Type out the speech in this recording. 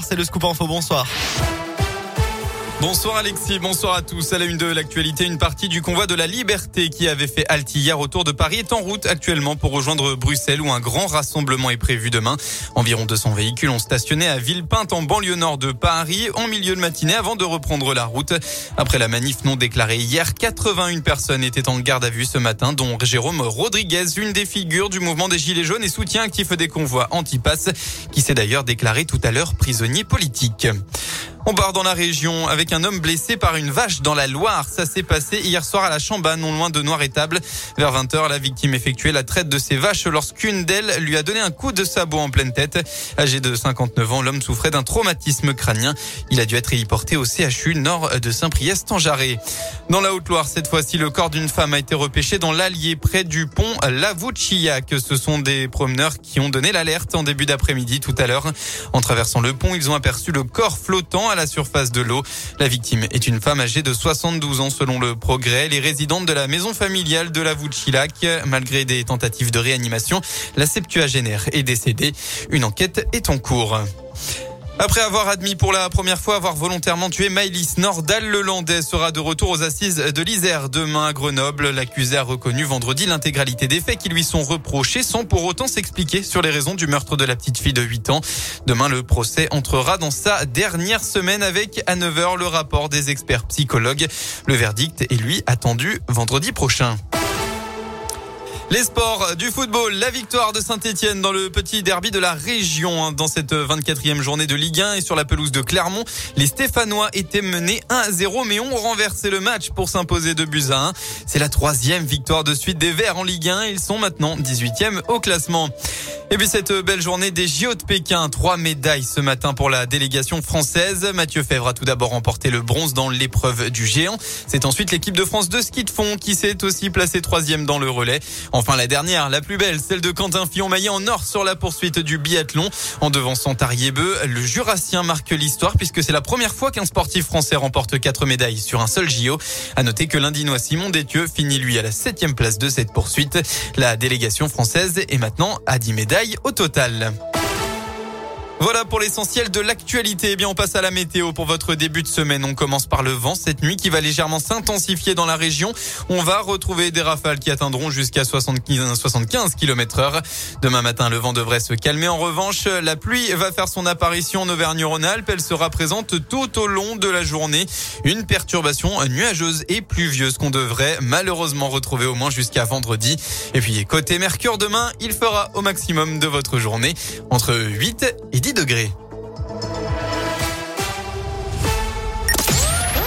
C'est le scoop info, bonsoir. Bonsoir Alexis, bonsoir à tous. À la une de l'actualité, une partie du convoi de la liberté qui avait fait halte hier autour de Paris est en route actuellement pour rejoindre Bruxelles où un grand rassemblement est prévu demain. Environ 200 véhicules ont stationné à Villepinte en banlieue nord de Paris en milieu de matinée avant de reprendre la route. Après la manif non déclarée hier, 81 personnes étaient en garde à vue ce matin, dont Jérôme Rodriguez, une des figures du mouvement des Gilets jaunes et soutien actif des convois anti-pass, qui s'est d'ailleurs déclaré tout à l'heure prisonnier politique. On part dans la région avec un homme blessé par une vache dans la Loire. Ça s'est passé hier soir à la Chamba, non loin de Noir-Étable. Vers 20h, la victime effectuait la traite de ses vaches lorsqu'une d'elles lui a donné un coup de sabot en pleine tête. Âgé de 59 ans, l'homme souffrait d'un traumatisme crânien. Il a dû être héliporté au CHU nord de Saint-Priest en Jarret. Dans la Haute-Loire, cette fois-ci, le corps d'une femme a été repêché dans l'Allier près du pont Lavouchillac. Ce sont des promeneurs qui ont donné l'alerte en début d'après-midi tout à l'heure. En traversant le pont, ils ont aperçu le corps flottant à la surface de l'eau. La victime est une femme âgée de 72 ans selon le progrès. Les résidentes de la maison familiale de la Vouchilac, malgré des tentatives de réanimation, la septuagénaire est décédée. Une enquête est en cours. Après avoir admis pour la première fois avoir volontairement tué Maïlis Nordal, le Landais sera de retour aux assises de l'Isère demain à Grenoble. L'accusé a reconnu vendredi l'intégralité des faits qui lui sont reprochés sans pour autant s'expliquer sur les raisons du meurtre de la petite fille de 8 ans. Demain, le procès entrera dans sa dernière semaine avec à 9h le rapport des experts psychologues. Le verdict est lui attendu vendredi prochain. Les sports du football, la victoire de Saint-Etienne dans le petit derby de la région hein, dans cette 24e journée de Ligue 1 et sur la pelouse de Clermont. Les Stéphanois étaient menés 1-0 mais ont renversé le match pour s'imposer de buts à 1. C'est la troisième victoire de suite des Verts en Ligue 1. Ils sont maintenant 18e au classement. Et puis cette belle journée des JO de Pékin, trois médailles ce matin pour la délégation française. Mathieu Fèvre a tout d'abord remporté le bronze dans l'épreuve du géant. C'est ensuite l'équipe de France de ski de fond qui s'est aussi placée troisième dans le relais. Enfin la dernière, la plus belle, celle de Quentin Fillon-Maillet en or sur la poursuite du biathlon. En devançant Tariebeu, le Jurassien marque l'histoire puisque c'est la première fois qu'un sportif français remporte quatre médailles sur un seul JO. À noter que l'Indinois Simon Détieux finit lui à la septième place de cette poursuite. La délégation française est maintenant à 10 médailles au total. Voilà pour l'essentiel de l'actualité. Eh bien, on passe à la météo pour votre début de semaine. On commence par le vent cette nuit qui va légèrement s'intensifier dans la région. On va retrouver des rafales qui atteindront jusqu'à 75, 75 km heure. Demain matin, le vent devrait se calmer. En revanche, la pluie va faire son apparition en Auvergne-Rhône-Alpes. Elle sera présente tout au long de la journée. Une perturbation nuageuse et pluvieuse qu'on devrait malheureusement retrouver au moins jusqu'à vendredi. Et puis, côté Mercure, demain, il fera au maximum de votre journée entre 8 et 10 degrés.